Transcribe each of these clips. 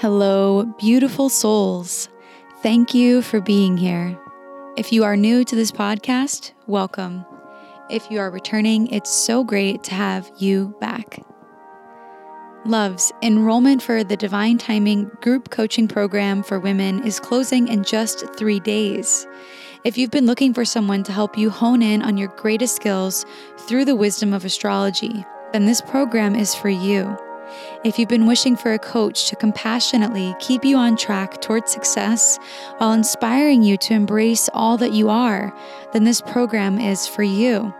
Hello, beautiful souls. Thank you for being here. If you are new to this podcast, welcome. If you are returning, it's so great to have you back. Loves, enrollment for the Divine Timing Group Coaching Program for Women is closing in just three days. If you've been looking for someone to help you hone in on your greatest skills through the wisdom of astrology, then this program is for you. If you've been wishing for a coach to compassionately keep you on track towards success while inspiring you to embrace all that you are, then this program is for you.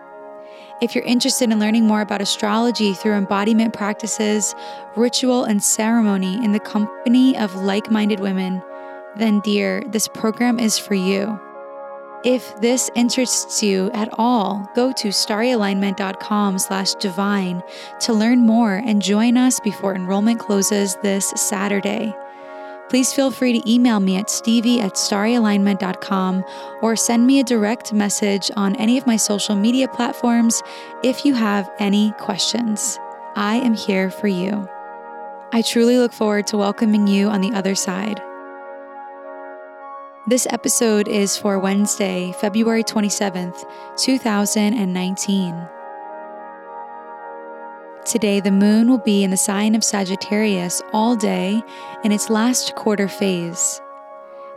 If you're interested in learning more about astrology through embodiment practices, ritual, and ceremony in the company of like minded women, then, dear, this program is for you. If this interests you at all, go to starryalignment.com slash divine to learn more and join us before enrollment closes this Saturday. Please feel free to email me at stevie at starryalignment.com or send me a direct message on any of my social media platforms if you have any questions. I am here for you. I truly look forward to welcoming you on the other side. This episode is for Wednesday, February 27th, 2019. Today, the moon will be in the sign of Sagittarius all day in its last quarter phase.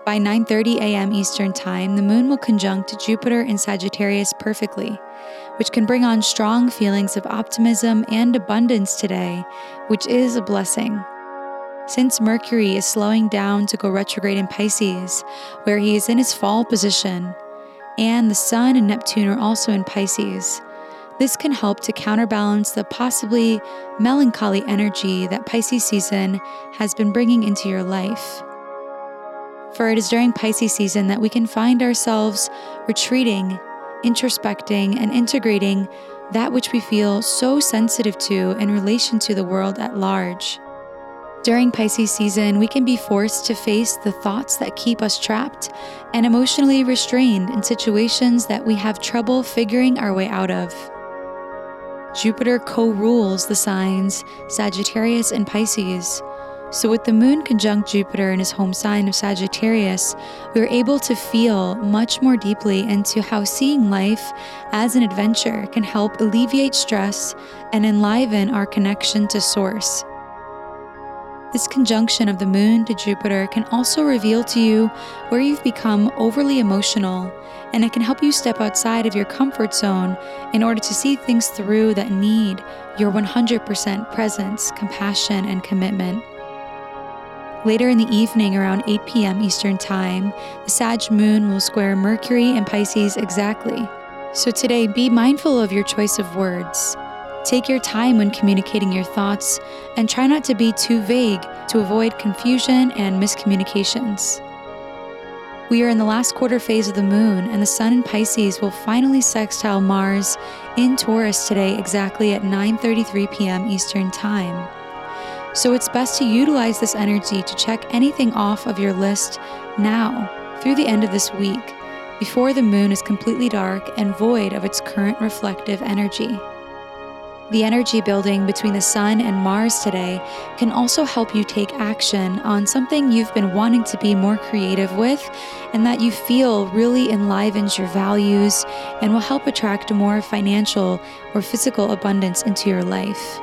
By 9:30 a.m. Eastern Time, the moon will conjunct Jupiter in Sagittarius perfectly, which can bring on strong feelings of optimism and abundance today, which is a blessing. Since Mercury is slowing down to go retrograde in Pisces, where he is in his fall position, and the Sun and Neptune are also in Pisces, this can help to counterbalance the possibly melancholy energy that Pisces season has been bringing into your life. For it is during Pisces season that we can find ourselves retreating, introspecting, and integrating that which we feel so sensitive to in relation to the world at large. During Pisces season, we can be forced to face the thoughts that keep us trapped and emotionally restrained in situations that we have trouble figuring our way out of. Jupiter co rules the signs Sagittarius and Pisces. So, with the moon conjunct Jupiter in his home sign of Sagittarius, we are able to feel much more deeply into how seeing life as an adventure can help alleviate stress and enliven our connection to Source. This conjunction of the moon to Jupiter can also reveal to you where you've become overly emotional, and it can help you step outside of your comfort zone in order to see things through that need your 100% presence, compassion, and commitment. Later in the evening, around 8 p.m. Eastern Time, the Sag moon will square Mercury and Pisces exactly. So today, be mindful of your choice of words. Take your time when communicating your thoughts and try not to be too vague to avoid confusion and miscommunications. We are in the last quarter phase of the moon, and the sun in Pisces will finally sextile Mars in Taurus today exactly at 9:33 p.m. Eastern Time. So it's best to utilize this energy to check anything off of your list now through the end of this week before the moon is completely dark and void of its current reflective energy. The energy building between the Sun and Mars today can also help you take action on something you've been wanting to be more creative with and that you feel really enlivens your values and will help attract more financial or physical abundance into your life.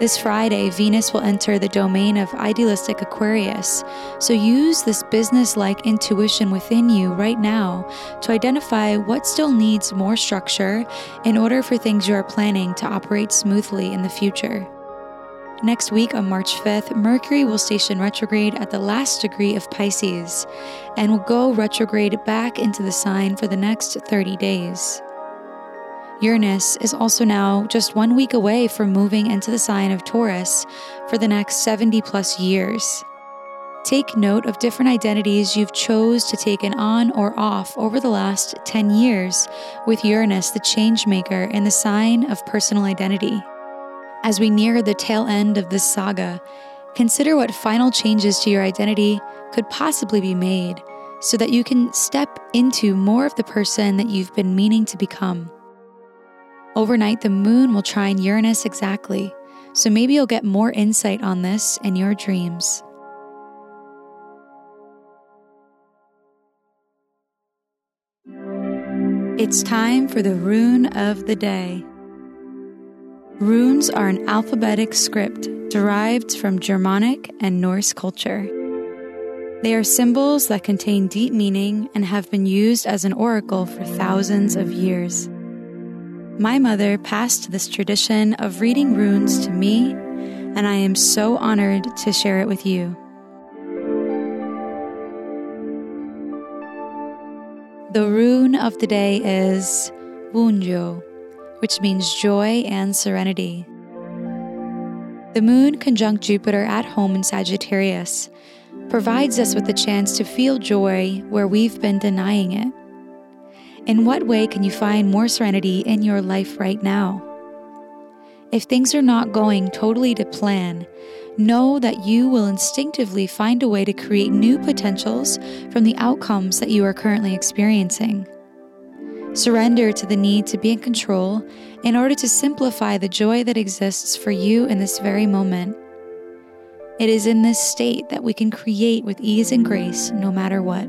This Friday, Venus will enter the domain of idealistic Aquarius, so use this business like intuition within you right now to identify what still needs more structure in order for things you are planning to operate smoothly in the future. Next week, on March 5th, Mercury will station retrograde at the last degree of Pisces and will go retrograde back into the sign for the next 30 days. Uranus is also now just one week away from moving into the sign of Taurus for the next 70 plus years. Take note of different identities you've chose to take on or off over the last 10 years with Uranus, the change maker, in the sign of personal identity. As we near the tail end of this saga, consider what final changes to your identity could possibly be made so that you can step into more of the person that you've been meaning to become. Overnight, the moon will trine Uranus exactly, so maybe you'll get more insight on this in your dreams. It's time for the rune of the day. Runes are an alphabetic script derived from Germanic and Norse culture. They are symbols that contain deep meaning and have been used as an oracle for thousands of years. My mother passed this tradition of reading runes to me, and I am so honored to share it with you. The rune of the day is Wunjo, which means joy and serenity. The moon conjunct Jupiter at home in Sagittarius provides us with the chance to feel joy where we've been denying it. In what way can you find more serenity in your life right now? If things are not going totally to plan, know that you will instinctively find a way to create new potentials from the outcomes that you are currently experiencing. Surrender to the need to be in control in order to simplify the joy that exists for you in this very moment. It is in this state that we can create with ease and grace no matter what.